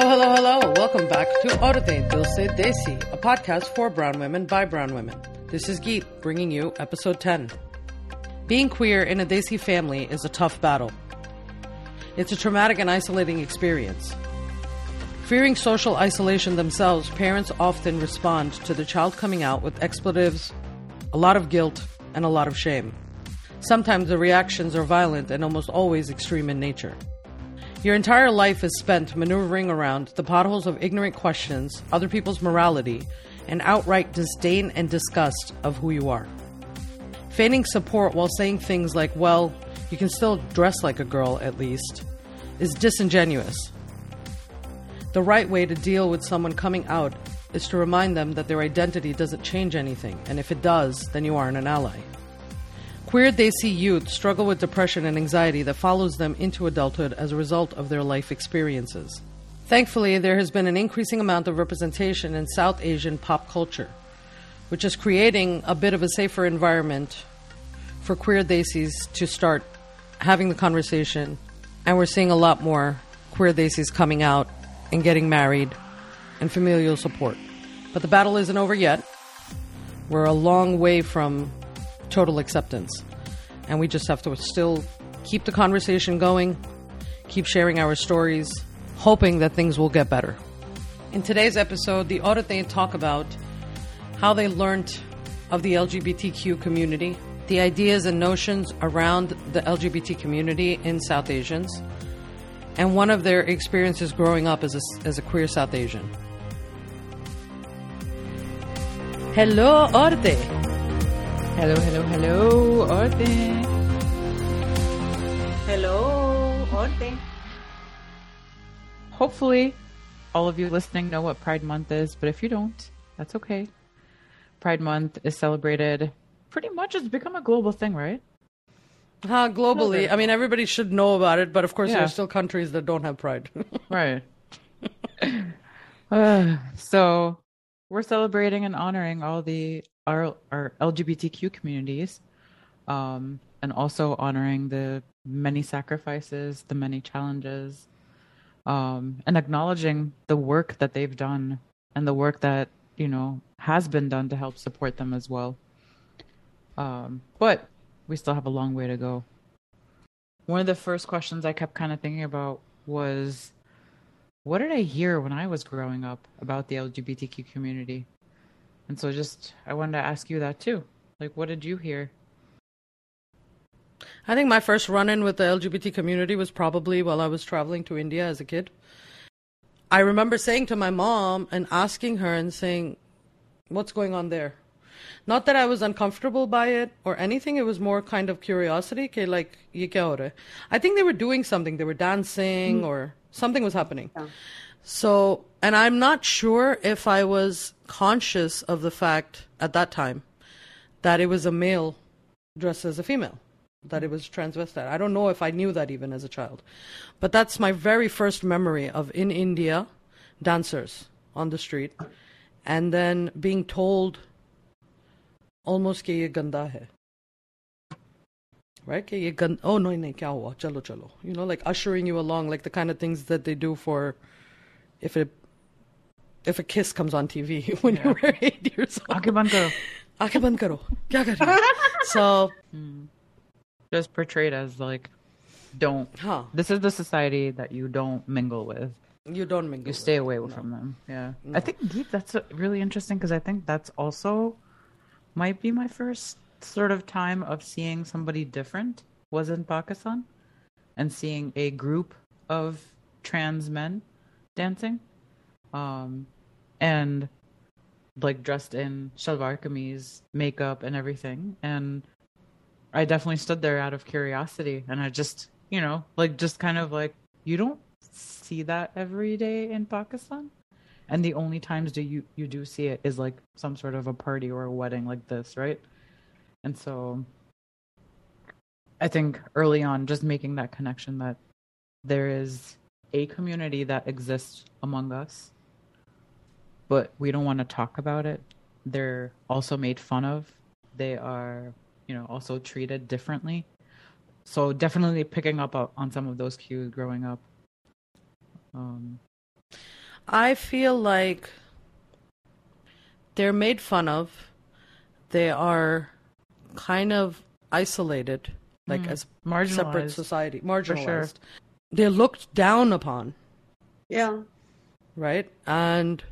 Hello, hello, hello. Welcome back to Orde Dulce Desi, a podcast for brown women by brown women. This is Geet bringing you episode 10. Being queer in a Desi family is a tough battle. It's a traumatic and isolating experience. Fearing social isolation themselves, parents often respond to their child coming out with expletives, a lot of guilt, and a lot of shame. Sometimes the reactions are violent and almost always extreme in nature. Your entire life is spent maneuvering around the potholes of ignorant questions, other people's morality, and outright disdain and disgust of who you are. Feigning support while saying things like, well, you can still dress like a girl at least, is disingenuous. The right way to deal with someone coming out is to remind them that their identity doesn't change anything, and if it does, then you aren't an ally. Queer Desi youth struggle with depression and anxiety that follows them into adulthood as a result of their life experiences. Thankfully, there has been an increasing amount of representation in South Asian pop culture, which is creating a bit of a safer environment for queer Desis to start having the conversation. And we're seeing a lot more queer Desis coming out and getting married and familial support. But the battle isn't over yet. We're a long way from total acceptance. And we just have to still keep the conversation going, keep sharing our stories, hoping that things will get better. In today's episode, the audit talk about how they learned of the LGBTQ community, the ideas and notions around the LGBT community in South Asians, and one of their experiences growing up as a, as a queer South Asian. Hello, Orte! Hello, hello, hello, Orte. Hello, Orte. Hopefully, all of you listening know what Pride Month is, but if you don't, that's okay. Pride Month is celebrated pretty much, it's become a global thing, right? Uh, globally, I mean, everybody should know about it, but of course, yeah. there are still countries that don't have Pride. right. Uh, so, we're celebrating and honoring all the our our LGBTQ communities, um, and also honoring the many sacrifices, the many challenges, um, and acknowledging the work that they've done and the work that you know has been done to help support them as well. Um, but we still have a long way to go. One of the first questions I kept kind of thinking about was what did I hear when I was growing up about the LGBTQ community? And so just I wanted to ask you that too. Like what did you hear? I think my first run in with the LGBT community was probably while I was traveling to India as a kid. I remember saying to my mom and asking her and saying, What's going on there? Not that I was uncomfortable by it or anything, it was more kind of curiosity. Okay, like, I think they were doing something. They were dancing mm. or something was happening. Yeah. So, and I'm not sure if I was conscious of the fact at that time that it was a male dressed as a female, that it was transvestite. I don't know if I knew that even as a child. But that's my very first memory of in India dancers on the street and then being told almost ke ye ganda hai. Right? Ke ye gan- oh, no, no, kya hua? Chalo, chalo. You know, like ushering you along, like the kind of things that they do for if it if a kiss comes on TV when yeah. you were eight years old. Akeban karo. Akeban karo. Kya kar So. Hmm. Just portrayed as like, don't. Huh. This is the society that you don't mingle with. You don't mingle. You stay away from them. Yeah. No. I think that's really interesting because I think that's also might be my first sort of time of seeing somebody different was in Pakistan and seeing a group of trans men dancing. Um, and like dressed in shalwar kameez, makeup, and everything. And I definitely stood there out of curiosity, and I just, you know, like just kind of like you don't see that every day in Pakistan. And the only times do you you do see it is like some sort of a party or a wedding like this, right? And so I think early on just making that connection that there is a community that exists among us, but we don't want to talk about it. They're also made fun of. They are, you know, also treated differently. So definitely picking up on some of those cues growing up. Um, I feel like they're made fun of. They are kind of isolated, like as separate Marginalized. society, marginalized. sure. They're looked down upon, Yeah. right? And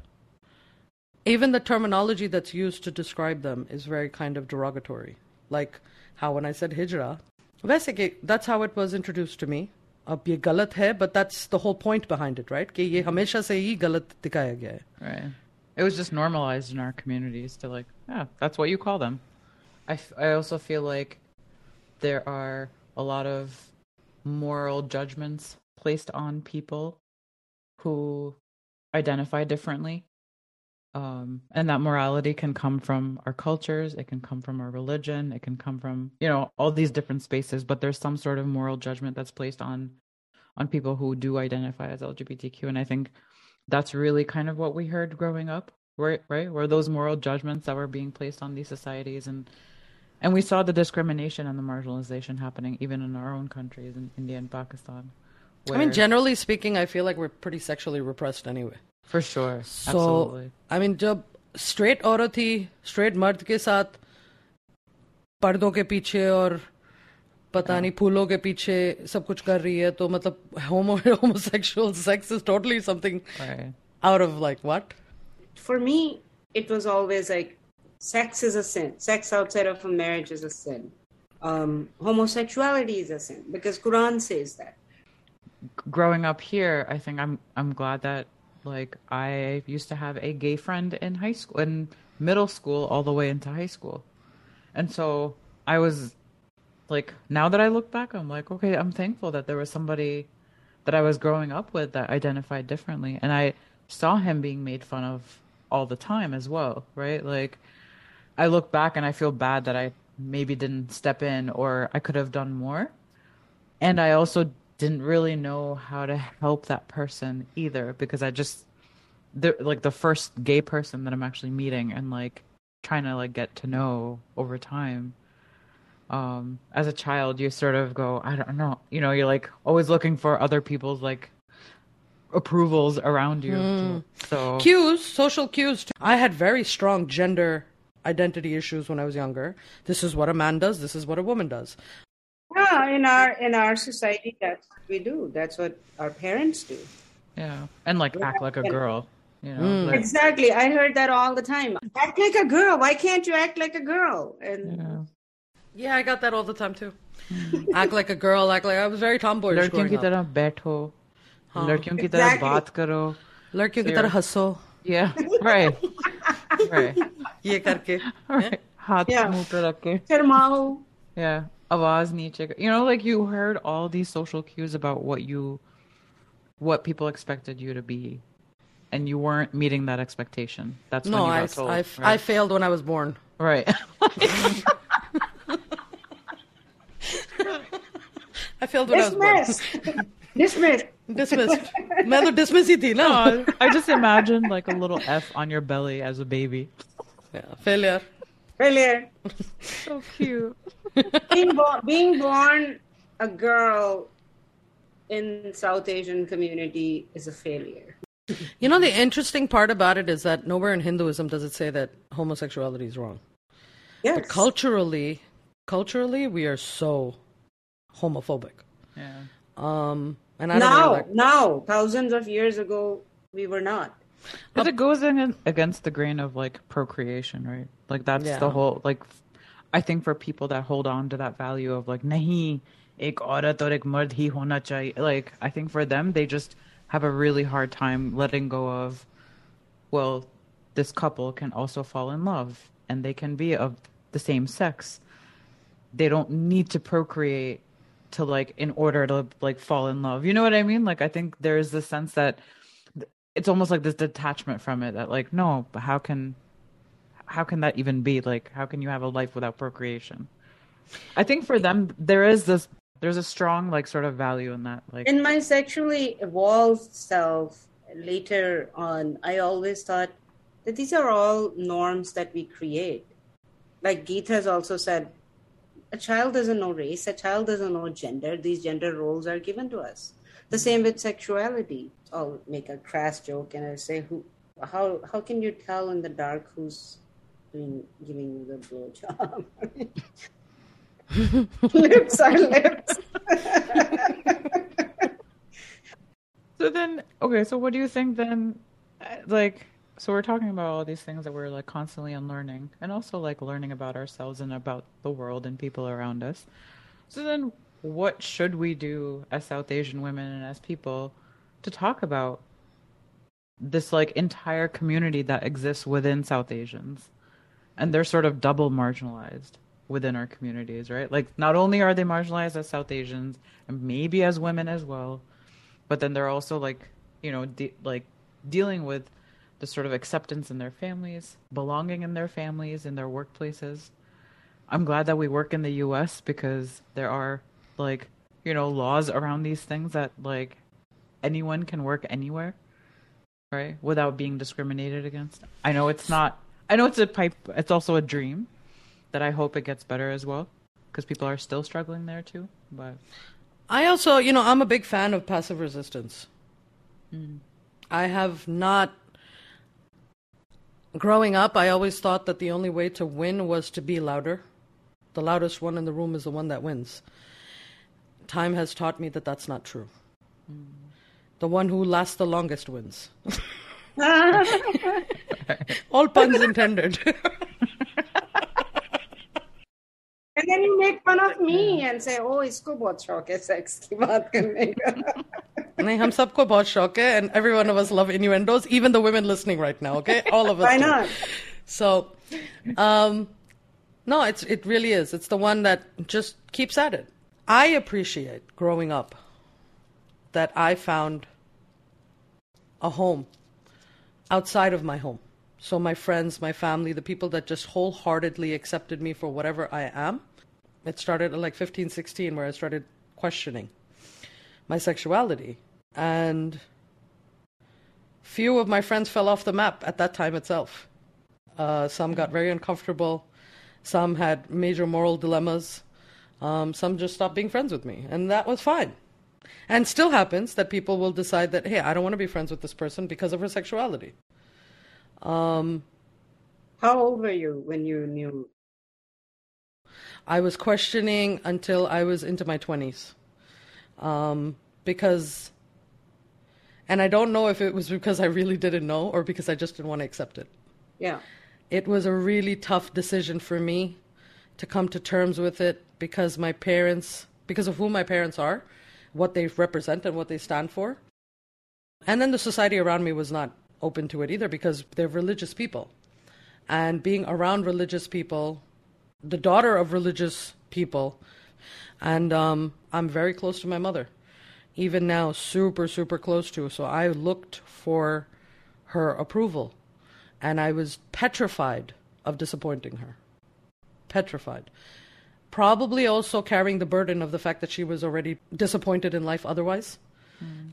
even the terminology that's used to describe them is very kind of derogatory. Like how when I said hijra, वैसे कि that's how it was introduced to me. अब ये गलत है, but that's the whole point behind it, right? कि ये हमेशा से ही गलत दिखाया गया है. Right. It was just normalized in our communities to like, yeah, that's what you call them. I, f- I also feel like there are a lot of moral judgments placed on people who identify differently. um, and that morality can come from our cultures, it can come from our religion, it can come from, you know, all these different spaces, but there's some sort of moral judgment that's placed on on people who do identify as LGBTQ. And I think that's really kind of what we heard growing up, right? Right? Were those moral judgments that were being placed on these societies and and we saw the discrimination and the marginalization happening even in our own countries in India and Pakistan. I mean, generally speaking, I feel like we're pretty sexually repressed anyway. for sure. So, Absolutely. I mean, जब straight औरत थी straight मर्द के साथ पर्दों के पीछे और पता नहीं फूलों के पीछे सब कुछ कर रही है तो मतलब homo homosexual sex is totally something Right. out of like what? For me, it was always like sex is a sin. Sex outside of a marriage is a sin. Um, homosexuality is a sin because Quran says that. growing up here, I think I'm I'm glad that like I used to have a gay friend in high school in middle school all the way into high school. And so I was like now that I look back I'm like okay, I'm thankful that there was somebody that I was growing up with that identified differently and I saw him being made fun of all the time as well, right? Like I look back and I feel bad that I maybe didn't step in or I could have done more and I also didn't really know how to help that person either because I just the like the first gay person that I'm actually meeting and like trying to like get to know over time. Um, as a child, you sort of go, I don't know, you know, you're like always looking for other people's like approvals around you. So Cues, social cues. too. I had very strong gender identity issues when I was younger. This is what a man does. This is what a woman does Yeah, in our in our society, that's what we do. That's what our parents do. yeah, and like act like a girl, you know. like- Exactly. I heard that all the time. Act like a girl. Why can't you act like a girl? And yeah. Yeah, I got that all the time too. act like a girl. Act like I was very tomboyish लड़कियों growing की up. तरह बैठो लड़कियों की तरह Exactly. बात करो लड़कियों की So तरह you're- हंसो yeah right right ये करके right हाथ Yeah. मुंह पे रख के Sharmao. yeah आवाज नीचे कर- you know like you heard all these social cues about what you what people expected you to be and you weren't meeting that expectation that's No, when you I, got told I, right? I failed when I was born. right I failed when I was Dismissed. Dismissed. born. Dismissed. मैं तो dismiss ही थी ना. I just imagine like a little F on your belly as a baby Yeah, failure. Failure. so cute Being, bo- being born a girl in South Asian community is a failure. You know, the interesting part about it is that nowhere in Hinduism does it say that homosexuality is wrong. Yes. But culturally, culturally, we are so homophobic. yeah Um, and I don't now, like, now, thousands of years ago, we were not. Because it goes in against the grain of like procreation, right? Like that's Yeah. the whole like. I think for people that hold on to that value of like nahi ek aurat aur ek mard hi hona chahiye, like I think for them they just have a really hard time letting go of. Well, this couple can also fall in love, and they can be of the same sex. They don't need to procreate to like in order to like fall in love. You know what I mean? Like I think there is this sense that it's almost like this detachment from it that like no but how can how can that even be like how can you have a life without procreation i think for them there is this there's a strong like sort of value in that like In my sexually evolved self, later on, I always thought that these are all norms that we create. Like Geet has also said, a child doesn't know race, a child doesn't know gender. These gender roles are given to us. The same with sexuality. I'll make a crass joke and I say, "Who? How? How can you tell in the dark who's doing giving you the blowjob?" lips are lips. so then, okay. So what do you think then? uh, Like, so we're talking about all these things that we're like constantly unlearning, and also like learning about ourselves and about the world and people around us. So then, what should we do as South Asian women and as people to talk about this like entire community that exists within South Asians, and they're sort of double marginalized within our communities, right? Like, not only are they marginalized as South Asians, and maybe as women as well, but then they're also like, you know, de- like dealing with the sort of acceptance in their families, belonging in their families, in their workplaces. I'm glad that we work in the US because there are like, you know, laws around these things that like anyone can work anywhere, right? Without being discriminated against. I know it's not I know it's a pipe it's also a dream that I hope it gets better as well because people are still struggling there too, but I also, you know, I'm a big fan of passive resistance. Hmm. I have not. Growing up, I always thought that the only way to win was to be louder. The loudest one in the room is the one that wins. Time has taught me that that's not true. Hmm. The one who lasts the longest wins. All puns intended. And then you make fun of me and say, "Oh, इसको बहुत शौक है sex की बात करने का." नहीं हम सबको बहुत शौक है and every one of us love innuendos even the women listening right now okay all of us Why do. not? so um no it's it really is it's the one that just keeps at it i appreciate growing up that i found a home outside of my home so my friends my family the people that just wholeheartedly accepted me for whatever i am it started at like 15 16 where i started questioning my sexuality. And few of my friends fell off the map at that time itself. Uh, some got very uncomfortable. Some had major moral dilemmas. Um, some just stopped being friends with me. And that was fine. And still happens that people will decide that, hey, I don't want to be friends with this person because of her sexuality. Um, How old were you when you knew? I was questioning until I was into my 20s. Um, because, and I don't know if it was because I really didn't know or because I just didn't want to accept it. Yeah. It was a really tough decision for me to come to terms with it because my parents, because of who my parents are, what they represent and what they stand for. And then the society around me was not open to it either because they're religious people. And being around religious people, the daughter of religious people, and um, I'm very close to my mother. Even now, super, super close to. So I looked for her approval. And I was petrified of disappointing her. Petrified. Probably also carrying the burden of the fact that she was already disappointed in life otherwise.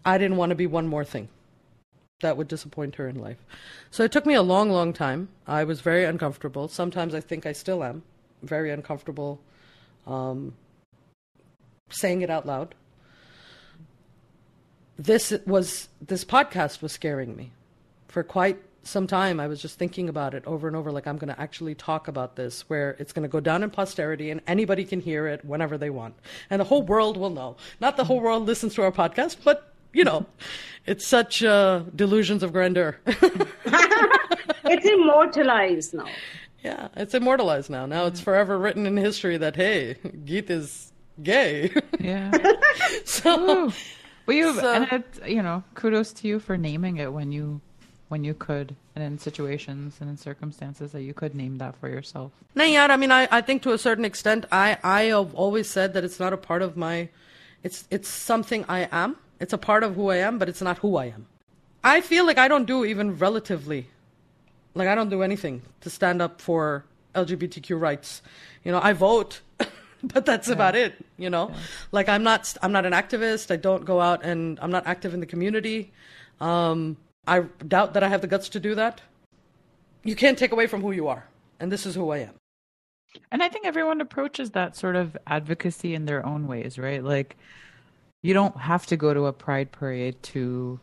I didn't want to be one more thing that would disappoint her in life. So it took me a long, long time. I was very uncomfortable. Sometimes I think I still am very uncomfortable um, saying it out loud. This was this podcast was scaring me for quite some time. I was just thinking about it over and over, like I'm going to actually talk about this, where it's going to go down in posterity, and anybody can hear it whenever they want, and the whole world will know. Not the whole world listens to our podcast, but you know, it's such uh, delusions of grandeur. It's immortalized now. Yeah, it's immortalized now. Now it's forever written in history that hey, Geet is gay. yeah. so Ooh. Well, you So- and it, you know, kudos to you for naming it when you when you could, and in situations and in circumstances that you could name that for yourself. No, yeah, I mean, I, I think to a certain extent, I, I have always said that it's not a part of my, it's, it's something I am. It's a part of who I am, but it's not who I am. I feel like I don't do even relatively, like I don't do anything to stand up for LGBTQ rights. You know, I vote, but that's about it. You know, like I'm not, I'm not an activist. I don't go out and I'm not active in the community. Um, I doubt that I have the guts to do that. You can't take away from who you are, and this is who I am. And I think everyone approaches that sort of advocacy in their own ways, right? Like, you don't have to go to a pride parade to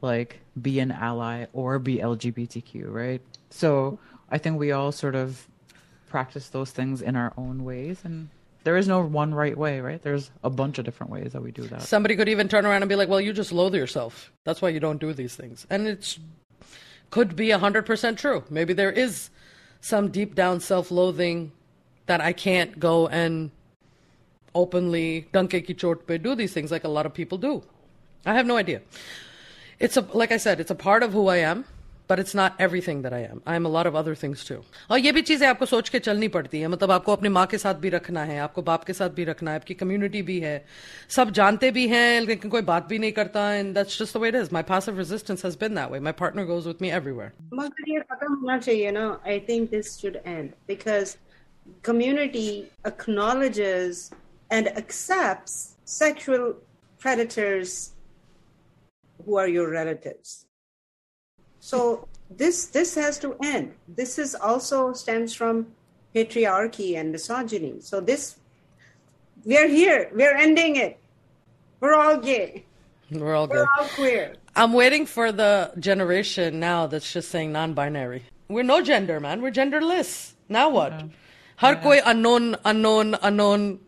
like be an ally or be LGBTQ, right? So I think we all sort of practice those things in our own ways and there is no one right way, right? There's a bunch of different ways that we do that. Somebody could even turn around and be like, "Well, you just loathe yourself. That's why you don't do these things." And it's could be 100% true. Maybe there is some deep down self-loathing that I can't go and openly danke ki chot pe do these things like a lot of people do. I have no idea. It's a like I said, it's a part of who I am. but it's not everything that I am. I am a lot of other things too. और ये भी चीजें आपको सोच के चलनी पड़ती है मतलब आपको अपनी माँ के साथ भी रखना है आपको बाप के साथ भी रखना है आपकी कम्युनिटी भी है सब जानते भी हैं लेकिन कोई बात भी नहीं करता and that's just the way it is my passive resistance has been that way my partner goes with me everywhere मगर ये खत्म होना चाहिए ना I think this should and because community acknowledges and accepts sexual predators who are your relatives so this this has to end. This is also stems from patriarchy and misogyny. So this we're here. We're ending it. We're all gay. We're all We're all queer. I'm waiting for the generation now that's just saying non-binary. We're no gender, man. We're genderless. Now what? Yeah. हर कोई unknown unknown unknown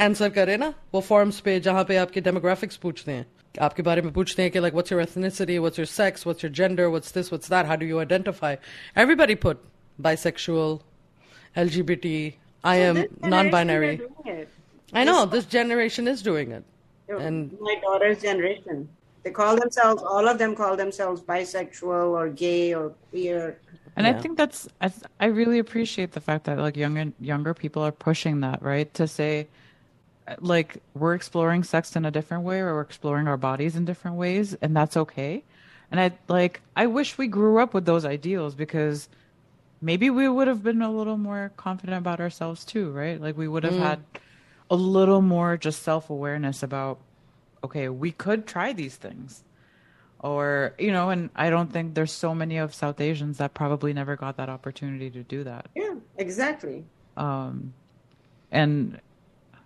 answer करे ना वो forms पे जहाँ पे आपके demographics पूछते हैं आपके बारे में पूछते हैं कि like what's your ethnicity, what's your sex, what's your gender, what's this, what's that, how do you identify? Everybody put bisexual, LGBT, I am non-binary. I know this generation is doing it. And my daughter's generation, they call themselves, all of them call themselves bisexual or gay or queer. And Yeah. I think that's I, I really appreciate the fact that like younger younger people are pushing that right to say like we're exploring sex in a different way or we're exploring our bodies in different ways and that's okay. And I like I wish we grew up with those ideals because maybe we would have been a little more confident about ourselves too, right? Like we would have had a little more just self-awareness about okay, we could try these things or you know and i don't think there's so many of south asians that probably never got that opportunity to do that Yeah, exactly. um and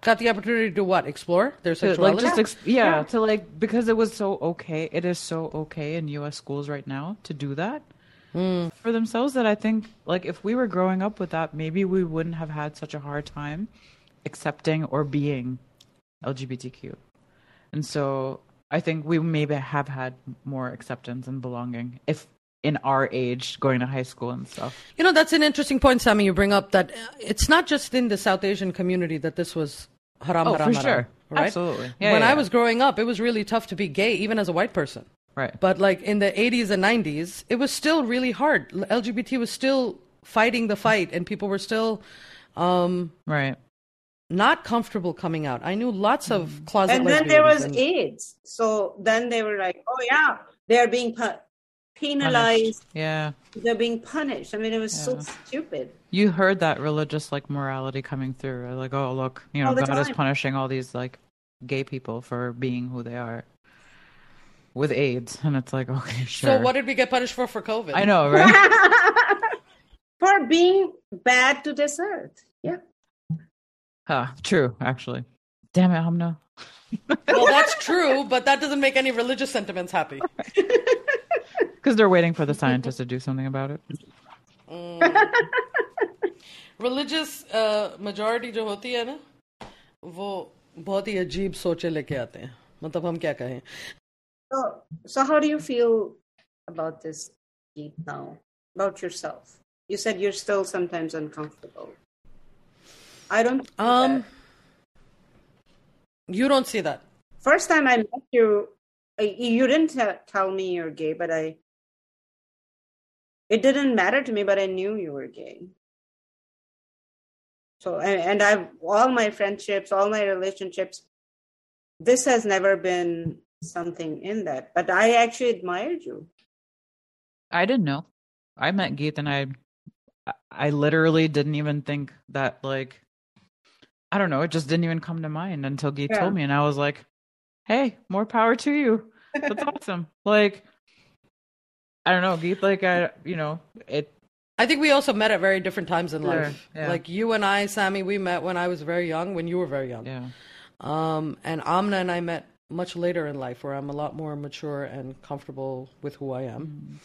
got the opportunity to what? Explore their to, like just ex- yeah, Yeah. to like because it was so okay it is so okay in us schools right now to do that hmm. for themselves that i think like if we were growing up with that maybe we wouldn't have had such a hard time accepting or being lgbtq and so i think we maybe have had more acceptance and belonging if in our age going to high school and stuff You know, that's an interesting point, Sammy. You bring up that uh, it's not just in the South Asian community that this was haram, Oh, haram, for haram, sure. right? Absolutely. Yeah, when yeah, I yeah. was growing up, it was really tough to be gay, even as a white person. right But like in the 80s and 90s, it was still really hard. LGBT was still fighting the fight, and people were still um, right not comfortable coming out. I knew lots of closet And then there was and- AIDS. So then they were like, oh, yeah, they're being pu- penalized. yeah They're being punished. I mean, it was so stupid. You heard that religious like morality coming through. Like, oh look, you know, All the God is punishing all these like gay people for being who they are with AIDS, and it's like, okay, sure. So what did we get punished for for COVID? I know, right? For being bad to this earth. Yeah. huh, true, actually. Damn it, Hamna Well, that's true, but that doesn't make any religious sentiments happy. Because they're waiting for the scientists to do something about it. Religious majority जो होती है ना वो बहुत ही अजीब सोचे लेके आते हैं मतलब हम क्या कहें So, so how do you feel about this Geet, now? About yourself? You said you're still sometimes uncomfortable. I don't. see um that. you don't see that First time I met you, I- you didn't te- tell me you're gay, but I. It didn't matter to me, but I knew you were gay. So, and, and I've all my friendships, all my relationships. This has never been something in that, but I actually admired you. I didn't know. I met Geet and I I literally didn't even think that like I don't know, it just didn't even come to mind until Geet Yeah. told me and I was like, Hey, more power to you. That's awesome. Like I don't know, Geet like I you know, it I think we also met at very different times in life. yeah. Like you and I, Sammy, we met when I was very young, when you were very young. Yeah. Um, and Amna and I met much later in life, where I'm a lot more mature and comfortable with who I am.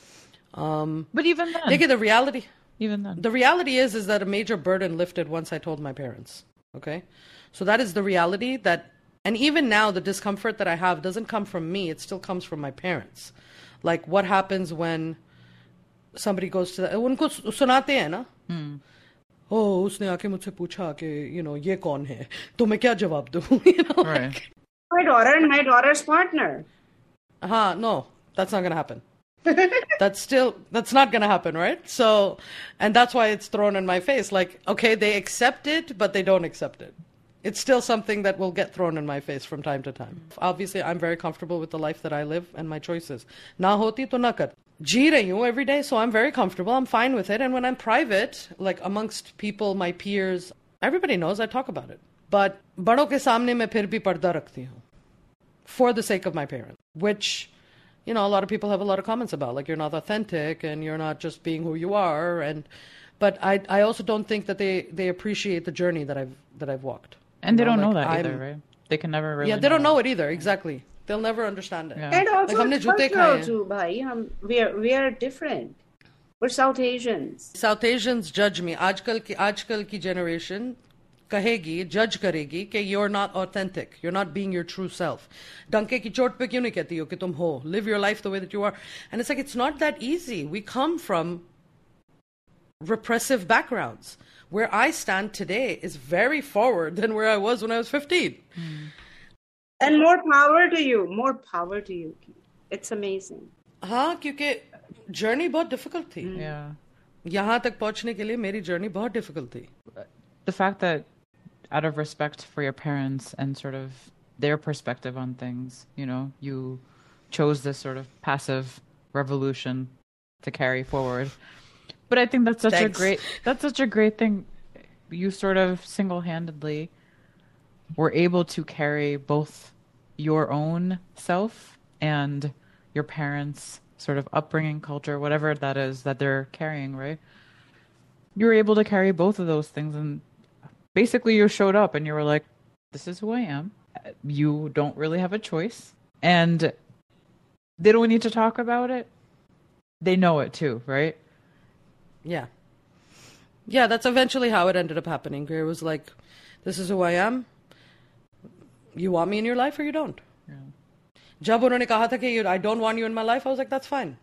But even then, Nigga, the reality, even then, the reality is, is that a major burden lifted once I told my parents. Okay, so that is the reality that, and even now, the discomfort that I have doesn't come from me; it still comes from my parents. Like what happens when somebody goes to the, उनको सुनाते हैं ना ओ उसने आके मुझसे पूछा कि you know ये कौन है तो मैं क्या जवाब दूँ you know right? like, My daughter and my daughter's partner. uh no that's not gonna happen that's still that's not gonna happen right so and that's why it's thrown in my face like okay they accept it but they don't accept it it's still something that will get thrown in my face from time to time obviously i'm very comfortable with the life that i live and my choices na hoti to na kar जी रही हूँ every day so i'm very comfortable i'm fine with it and when i'm private like amongst people my peers everybody knows i talk about it but बड़ों के सामने मैं फिर भी पर्दा रखती हूँ for the sake of my parents, which, you know, a lot of people have a lot of comments about, like you're not authentic and you're not just being who you are. And but I I also don't think that they they appreciate the journey that I've that I've walked. And they know? don't like, know that I'm, either, right? They can never really. Yeah, they know don't know it, either. Exactly, they'll never understand it. Yeah. And also, like, cultural too, bhai. Um, we are we are different. We're South Asians. South Asians judge me. Aajkal ki, aajkal ki generation कहेगी जज करेगी कि you're not authentic. You're not being your true self. डंके की चोट पे क्यों नहीं कहती हो कि तुम हो? Live your life the way that you are. And it's like it's not that easy. We come from repressive backgrounds. Where I stand today is very forward than where I was when I was 15. And more power to you. More power to you. It's amazing. हाँ क्योंकि journey बहुत difficult थी. Yeah. यहाँ तक पहुंचने के लिए मेरी journey बहुत difficult थी. The fact that, out of respect for your parents and sort of their perspective on things, you know, you chose this sort of passive revolution to carry forward. But I think that's such a great that's such a great thing. You sort of single handedly were able to carry both your own self and your parents' sort of upbringing, culture, whatever that is that they're carrying, right? You were able to carry both of those things, and basically, you showed up and you were like, "This is who I am." You don't really have a choice, and they don't need to talk about it. They know it too, right? Yeah. Yeah, that's eventually how it ended up happening. It was like, this is who I am. You want me in your life or you don't. जब उन्होंने कहा था कि I don't want you in my life, I was like, that's fine.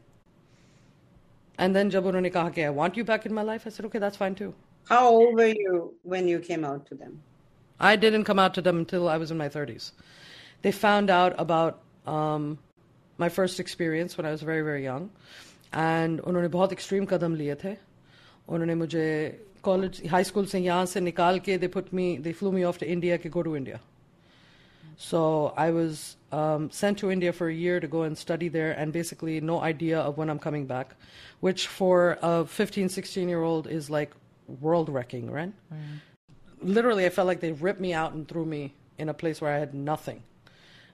And then जब उन्होंने कहा कि I want you back in my life, I said, okay, that's fine too. How old were you when you came out to them? I didn't come out to them until I was in my 30s. They found out about um, my first experience when I was very, very young. And उन्होंने बहुत extreme कदम लिए थे. उन्होंने मुझे college, high school से यहाँ से निकाल के they put me, they flew me off to India to go to India. So I was um, sent to India for a year to go and study there, and basically no idea of when I'm coming back, which for a 15, 16 year old is like world wrecking, right? Literally, I felt like they ripped me out and threw me in a place where I had nothing.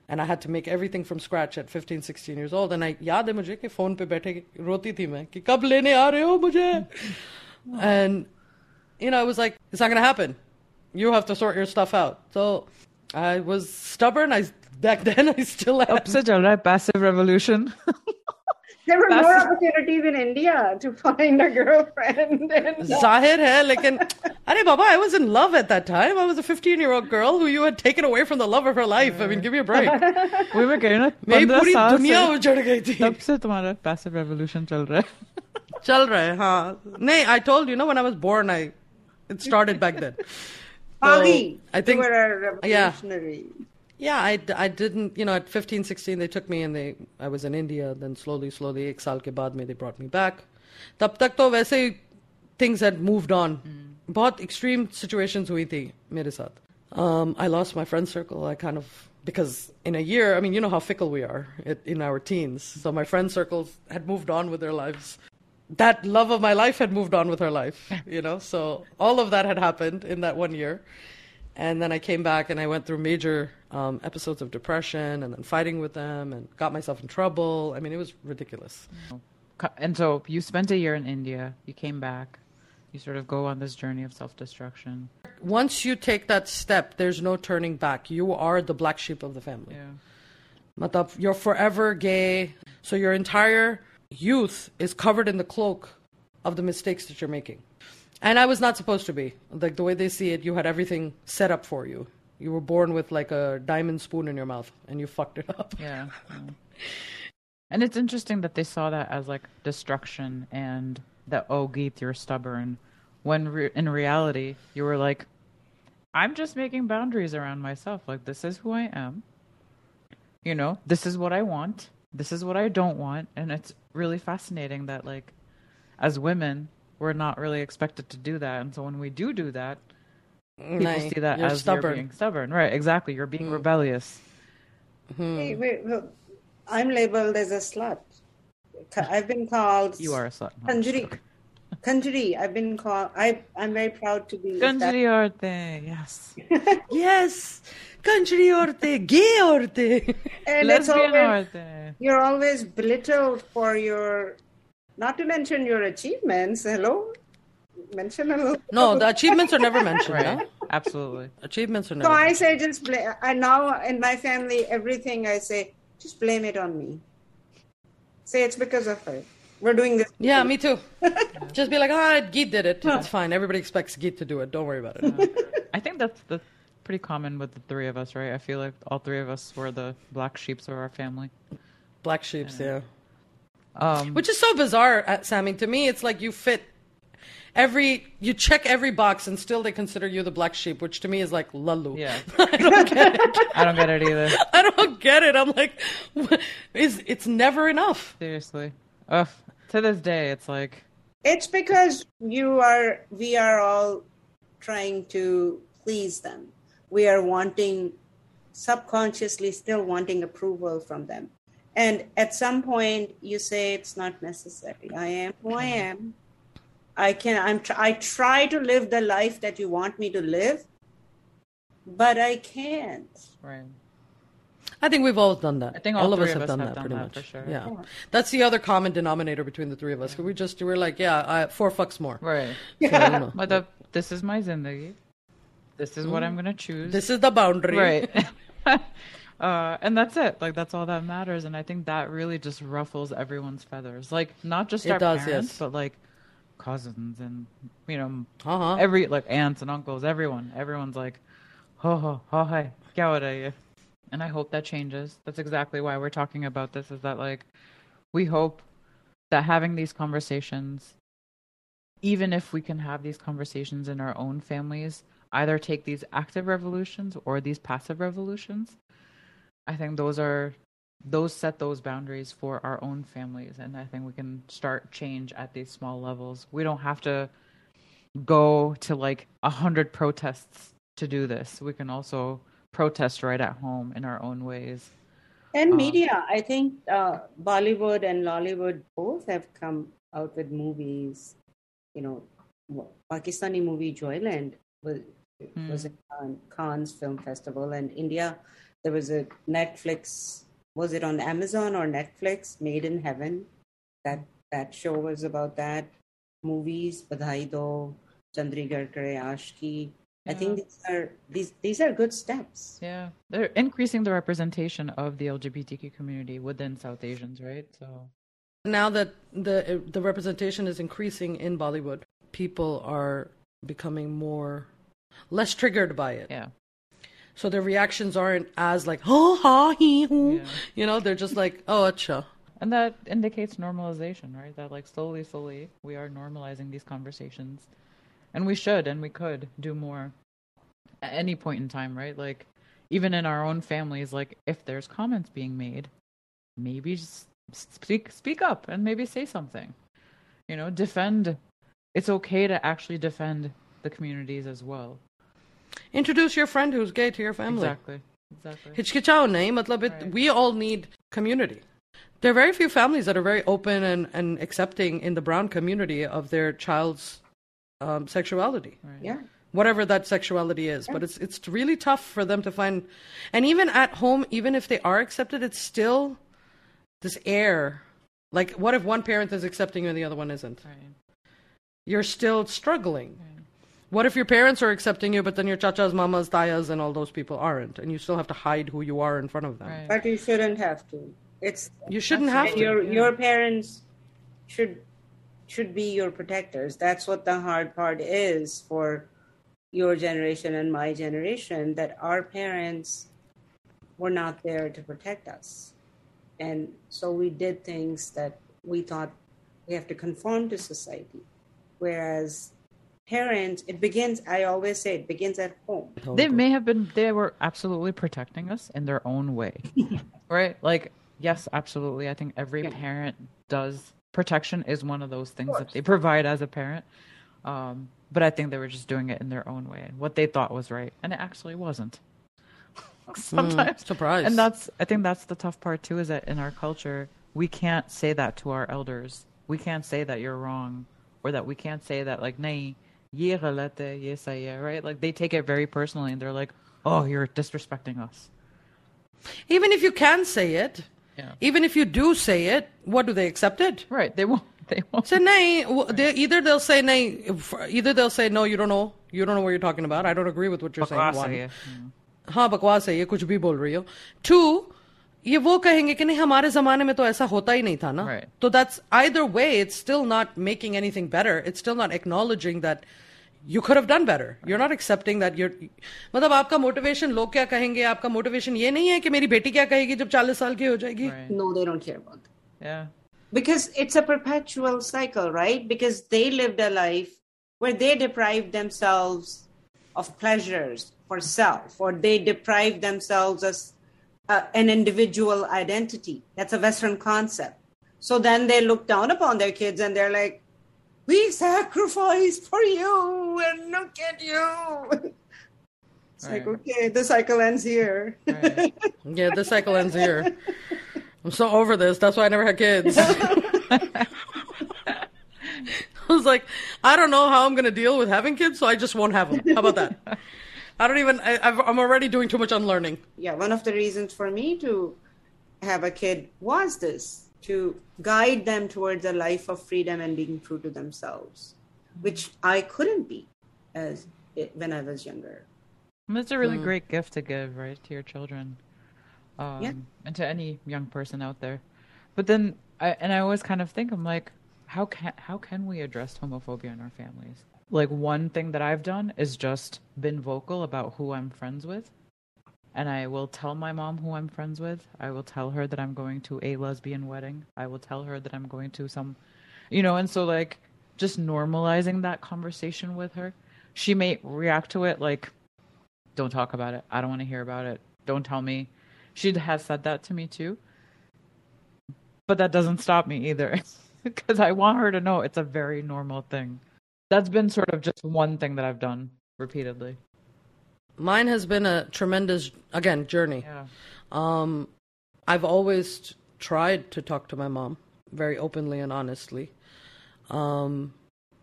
And I had to make everything from scratch at 15, 16 years old. And I याद है मुझे कि phone पे बैठे रोती थी मैं कि कब लेने आ रहे हो मुझे? And you know, it was like, it's not going to happen. You have to sort your stuff out. So I was stubborn. I back then I still am. Up se chal raha hai, passive revolution. There were more That's- opportunities in India to find a girlfriend. And Zahir hai, lekin, अरे बाबा, I was in love at that time. I was a 15 year old girl who you had taken away from the love of her life. I mean, give me a break. वही मैं कह रही हूँ ना मेरी 15 पूरी साल दुनिया से उजड़ गई थी तब से तुम्हारा passive revolution चल रहा है चल रहा है हाँ नहीं I told you know when I was born I it started back then So, Bagi, I think you were a yeah. revolutionary. Yeah, I, I didn't, you know, at 15, 16, they took me and they, I was in India. Then slowly, slowly, एक साल के बाद में they brought me back. तब तक तो वैसे ही things had moved on. बहुत extreme situations हुई थी मेरे साथ. Um, I lost my friend circle. I kind of, because in a year, I mean, you know how fickle we are it, in our teens. So my friend circles had moved on with their lives. That love of my life had moved on with her life, you know? So all of that had happened in that one year. And then I came back and I went through major um, episodes of depression and then fighting with them and got myself in trouble. I mean, it was ridiculous. and so you spent a year in India. You came back. You sort of go on this journey of self destruction. Once you take that step, there's no turning back. You are the black sheep of the family. Yeah. You're forever gay. So your entire youth is covered in the cloak of the mistakes that you're making. And I was not supposed to be. Like the way they see it, you had everything set up for you. You were born with like a diamond spoon in your mouth and you fucked it up. Yeah. And it's interesting that they saw that as like destruction and that, oh, Geet, you're stubborn. When re- in reality, you were like, I'm just making boundaries around myself. Like, this is who I am. You know, this is what I want. This is what I don't want. And it's really fascinating that, like, as women, we're not really expected to do that. And so when we do do that, people Nah, see that you're as stubborn. you're being stubborn. Right, exactly. You're being hmm. rebellious. Hmm. Hey, wait, wait, I'm labeled as a slut. I've been called You are a slut. No, I'm just Kanjuri. joking. Kanjuri. I've been called. I I'm very proud to be. that- Ganjari Arte, yes. Yes. Country orte, gay orte. and it's Lesbian always, Arte. you're always belittled for your, not to mention your achievements. Hello, mention a little. No, the achievements are never mentioned. Right, huh? absolutely. Achievements are never. So never I say just blame. I now in my family everything I say just blame it on me. Say it's because of her. We're doing this. Yeah, me too. Just be like, ah, Geet did it. It's fine. Everybody expects Geet to do it. Don't worry about it. I think that's the pretty common with the three of us, right? I feel like all three of us were the black sheeps of our family. Black sheeps, yeah. Um, Which is so bizarre, uh, Sammy. To me, it's like you fit every, you check every box, and still they consider you the black sheep, which to me is like lalu. yeah, I don't get it. I don't get it either. I don't get it. I'm like, it's, it's never enough. Seriously. Ugh. To this day, it's like, It's because you are. We are all trying to please them. We are wanting, subconsciously, still wanting approval from them. And at some point, you say it's not necessary. I am who I mm-hmm. am. I can. I'm. Tr- I try to live the life that you want me to live, but I can't. right. I think we've all done that. I think all of us of have us done have that done pretty that much. for sure. Yeah. that's the other common denominator between the three of us. We just we're like, yeah, I, four fucks more. Right. So, you know, But the, this is my zindagi. This is what I'm going to choose. this is the boundary. right uh and that's it like that's all that matters and i think that really just ruffles everyone's feathers like not just It our does, parents yes. but like cousins and you know Uh-huh. every like aunts and uncles everyone everyone's like ho ho ho hi kya ho raha hai?" and i hope that changes that's exactly why we're talking about this is that like we hope that having these conversations even if we can have these conversations in our own families, either take these active revolutions or these passive revolutions, I think those are those set those boundaries for our own families and I think we can start change at these small levels. We don't have to go to like a hundred protests to do this. We can also protest right at home in our own ways. And Um, media, I think uh, Bollywood and Lollywood both have come out with movies. You know, Pakistani movie Joyland was Hmm. was in Cannes- Cannes Film Festival, and India there was a Netflix. Was it on Amazon or Netflix? Made in Heaven. That that show was about that. Movies, Badhai Do, Chandigarh Kare Aashiqui. I think these are these these are good steps. Yeah. They're increasing the representation of the LGBTQ community within South Asians, right? So Now that the the representation is increasing in Bollywood, people are becoming more less triggered by it. yeah. So their reactions aren't as like oh ha he hoo. Yeah. You know, they're just like oh acha. And that indicates normalization, right? That like slowly, slowly we are normalizing these conversations. And we should and we could do more at any point in time, right? Like even in our own families, like if there's comments being made, maybe just speak speak up and maybe say something. You know, defend it's okay to actually defend the communities as well. Introduce your friend who's gay to your family. Exactly. Exactly. हिचकिचाओ नहीं मतलब it, Right. we all need community there are very few families that are very open and, and accepting in the brown community of their child's um, sexuality Right. Yeah. whatever that sexuality is but it's it's really tough for them to find and even at home even if they are accepted it's still this air Like, what if one parent is accepting you and the other one isn't? Right. You're still struggling. What if your parents are accepting you, but then your chachas, mamas, tayas, and all those people aren't, and you still have to hide who you are in front of them? Right. But you shouldn't have to. It's You shouldn't have to. your yeah. your parents should should be your protectors. That's what the hard part is for your generation and my generation. That our parents were not there to protect us, and so we did things that we thought we have to conform to society, whereas parents it begins i always say it begins at home They may have been, they were absolutely protecting us in their own way. right? Like, yes, absolutely. I think every Yeah. parent does. Protection is one of those things that they provide as a parent. Um, but I think they were just doing it in their own way and what they thought was right. And it actually wasn't. Sometimes. surprise. And that's, I think that's the tough part too, is that in our culture, we can't say that to our elders. We can't say that you're wrong or that we can't say that, like, nahi, ye galat hai, ye sahi hai, right? Like, they take it very personally and they're like, oh, you're disrespecting us. Even if you can say it, Yeah. even if you do say it, what do they accept it? Right. They won't. They won't. Say nahi, w- they, either they'll say nahi, f- either they'll say no, you don't know, you don't know what you're talking about. I don't agree with what you're saying. बकवास One. है ये. हाँ बकवास है ये कुछ भी बोल रही हो टू ये वो कहेंगे कि नहीं हमारे जमाने में तो ऐसा होता ही नहीं था ना Right. तो that's either way it's still not making anything better it's still not acknowledging that you could have done better you're not accepting that you're मतलब आपका मोटिवेशन लोग क्या कहेंगे आपका मोटिवेशन ये नहीं है कि मेरी बेटी क्या कहेगी जब 40 साल की हो जाएगी Right. no they don't care about that Yeah. because it's a perpetual cycle, right? Because they lived a life where they deprived themselves of pleasures for self, or they deprived themselves as uh, an individual identity. That's a Western concept. So then they look down upon their kids and they're like, "We sacrificed for you, and look at you." It's like, okay, the cycle ends here. Right. yeah the cycle ends here I'm so over this that's why I never had kids I was like, I don't know how I'm going to deal with having kids, so I just won't have them. How about that? I don't even. I, I've, I'm already doing too much unlearning. yeah, one of the reasons for me to have a kid was this to guide them towards a life of freedom and being true to themselves, which I couldn't be as it, when I was younger. And It's a really great gift to give, right, to your children, um, Yeah. and to any young person out there. But then, I, and I always kind of think, I'm like, how can how can we address homophobia in our families? Like one thing that I've done is just been vocal about who I'm friends with, and I will tell my mom who I'm friends with. I will tell her that I'm going to a lesbian wedding. I will tell her that I'm going to some, you know, and so like just normalizing that conversation with her. She may react to it like don't talk about it. I don't want to hear about it. Don't tell me. She has said that to me too. But that doesn't stop me either. Because I want her to know it's a very normal thing. That's been sort of just one thing that I've done repeatedly. Mine has been a tremendous, again, journey. Yeah. Um, I've always tried to talk to my mom very openly and honestly. Um,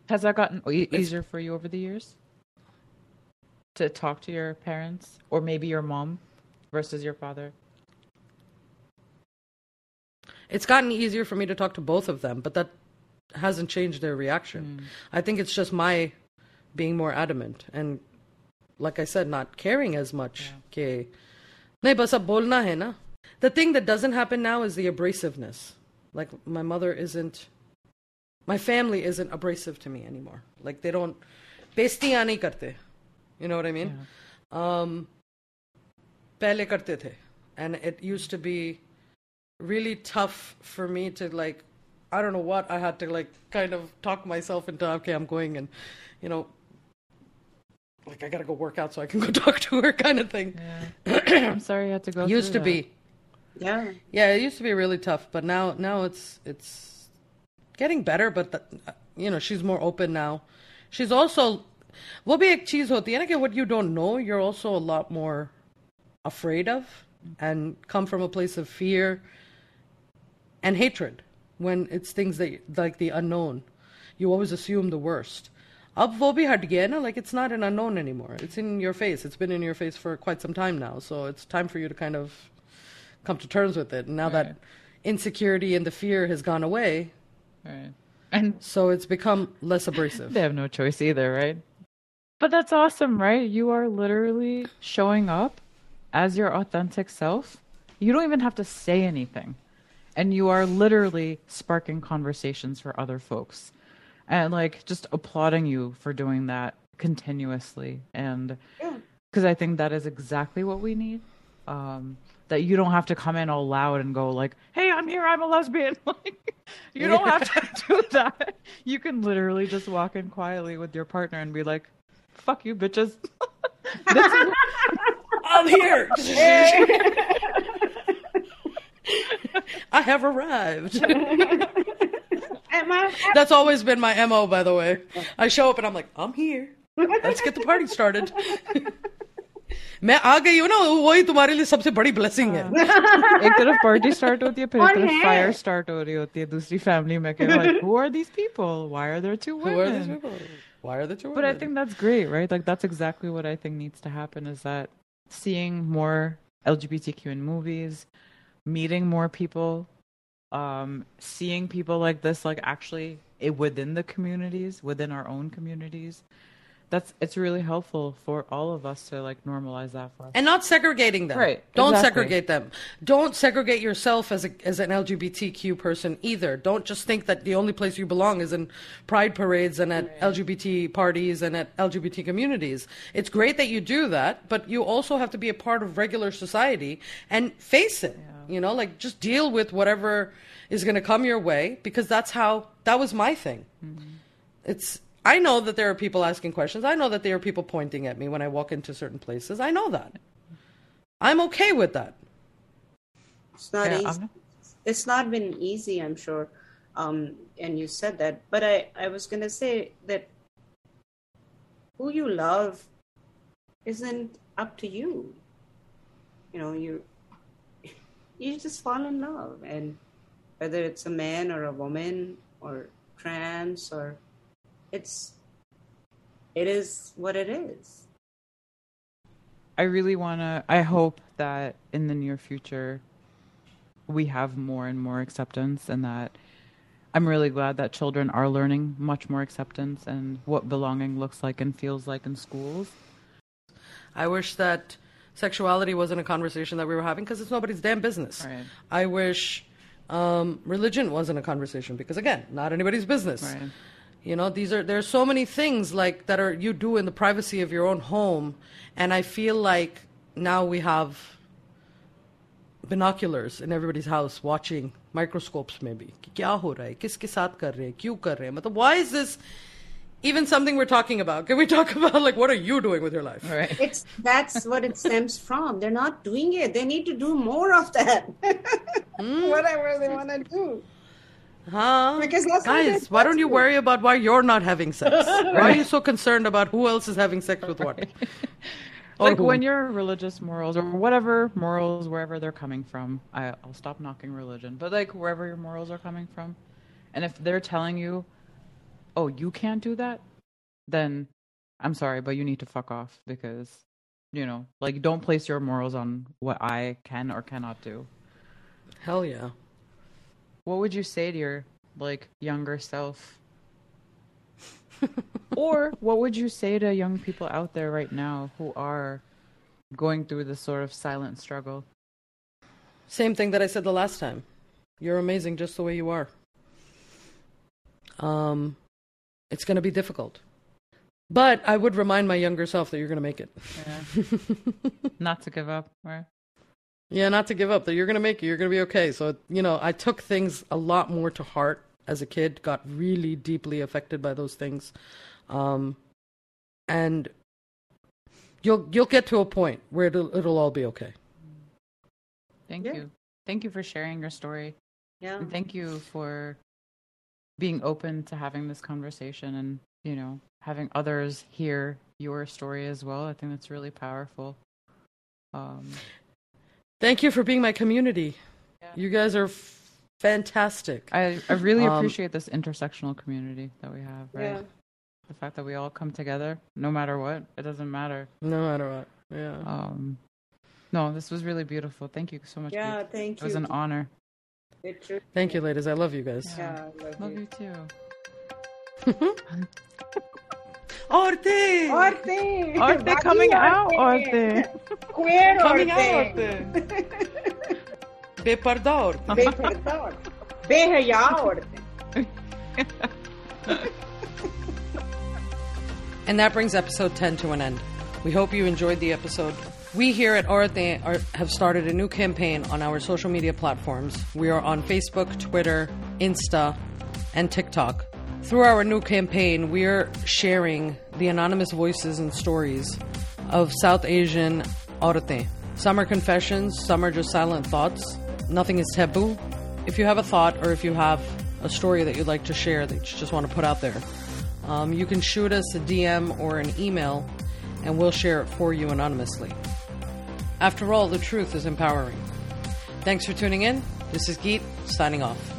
Has that gotten e- easier for you over the years? To talk to your parents or maybe your mom versus your father? it's gotten easier for me to talk to both of them, but that hasn't changed their reaction. I think it's just my being more adamant and, like I said, not caring as much. कि नहीं बस अब बोलना है ना. The thing that doesn't happen now is the abrasiveness. Like my mother isn't, my family isn't abrasive to me anymore. Like they don't, बेस्तियां नहीं करते. You know what I mean? Um, पहले करते थे, and it used to be really tough for me to like I don't know what I had to like kind of talk myself into okay I'm going and you know like I gotta go work out so I can go talk to her kind of thing. I'm sorry you had to go used to through be. Yeah. Yeah, it used to be really tough, but now now it's it's getting better. But the, you know, she's more open now. She's also वो भी एक चीज होती है ना कि what you don't know, you're also a lot more afraid of and come from a place of fear and hatred when it's things that like the unknown. You always assume the worst. Ab wo like it's not an unknown anymore. It's in your face. It's been in your face for quite some time now. So it's time for you to kind of come to terms with it. And now right. that insecurity and the fear has gone away. Right. And so it's become less abrasive. They have no choice either, right? But that's awesome, right? You are literally showing up as your authentic self. You don't even have to say anything. And you are literally sparking conversations for other folks. And like just applauding you for doing that continuously. And Yeah. because I think that is exactly what we need. Um, that you don't have to come in all loud and go like, "Hey, I'm here. I'm a lesbian." Like, you don't have to do that. You can literally just walk in quietly with your partner and be like, "Fuck you, bitches." Is- I'm here. I have arrived. Am I- That's always been my MO, by the way. I show up and I'm like, I'm here. Let's get the party started. मैं आ गई हूँ ना वही तुम्हारे लिए सबसे बड़ी blessing है एक तरफ पार्टी स्टार्ट होती है फिर एक और तरफ है। फायर स्टार्ट हो रही होती है दूसरी फैमिली में कि like who are these people why are there two Who are these women people? Why are the two But I women? think that's great, right? Like that's exactly what I think needs to happen is that seeing more LGBTQ in movies, meeting more people, um, seeing people like this, like actually it, within the communities, within our own communities, that's it's really helpful for all of us to like normalize that for us. and not segregating them. Right, Don't exactly. segregate them. Don't segregate yourself as a as an LGBTQ person either. Don't just think that the only place you belong is in pride parades and at LGBT parties and at LGBT communities. It's great that you do that, but you also have to be a part of regular society and face it. yeah. You know, like just deal with whatever is going to come your way because that's how that was my thing. Mm-hmm. It's I know that there are people asking questions. I know that there are people pointing at me when I walk into certain places. I know that. I'm okay with that. It's not Yeah, easy. I'm- It's not been easy, I'm sure. Um, and you said that, but I, I was gonna say that who you love isn't up to you. You know, you you just fall in love, and whether it's a man or a woman or trans or it's it is what it is. I really want to I hope that in the near future we have more and more acceptance and that I'm really glad that children are learning much more acceptance and what belonging looks like and feels like in schools. I wish that sexuality wasn't a conversation that we were having because it's nobody's damn business. Right. I wish um, religion wasn't a conversation because again, not anybody's business. Right. You know, these are there's so many things like that are you do in the privacy of your own home, and I feel like now we have binoculars in everybody's house watching microscopes maybe. Why is this even something we're talking about? Can we talk about like what are you doing with your life? All right. it's that's what it stems from. They're not doing it. They need to do more of that. Mm. whatever they want to do huh? Because that's guys why don't you that's worry about why you're not having sex? Why are you so concerned about who else is having sex with what? Or like whom? when your religious morals or whatever morals wherever they're coming from I, i'll stop knocking religion but like wherever your morals are coming from and if they're telling you oh you can't do that then i'm sorry but you need to fuck off because you know like don't place your morals on what i can or cannot do. Hell yeah what would you say to your like younger self or what would you say to young people out there right now who are going through this sort of silent struggle Same thing that I said the last time. You're amazing just the way you are. Um, it's going to be difficult. But I would remind my younger self that you're going to make it. not to give up right Yeah, not to give up, that you're going to make it. You're going to be okay. So, you know, I took things a lot more to heart as a kid, got really deeply affected by those things. Um, and you'll you'll get to a point where it'll, it'll all be okay. thank Yeah. you thank you for sharing your story Yeah. and thank you for being open to having this conversation and you know having others hear your story as well i think that's really powerful um Thank you for being my community. Yeah. You guys are f- fantastic. I, I really Um, appreciate this intersectional community that we have, right? Yeah. The fact that we all come together, no matter what, it doesn't matter. No matter what. Yeah. Um, no, this was really beautiful. Thank you so much. Yeah, Geet. thank It was you. an honor. Thank you, ladies. I love you guys. Yeah, I love Love you. you too. Orte! Orte! Are they coming out? Are they? Queer Coming Orte! out! Be pardon. Ve perdón. Ve Orte. And that brings episode 10 to an end. We hope you enjoyed the episode. We here at Auraten are, have started a new campaign on our social media platforms. We are on Facebook, Twitter, Insta, and TikTok. Through our new campaign, we are sharing the anonymous voices and stories of South Asian Auraten. Some are confessions, some are just silent thoughts. Nothing is taboo. If you have a thought or if you have a story that you'd like to share that you just want to put out there, um, you can shoot us a DM or an email and we'll share it for you anonymously. After all, the truth is empowering. Thanks for tuning in. This is Geet, signing off.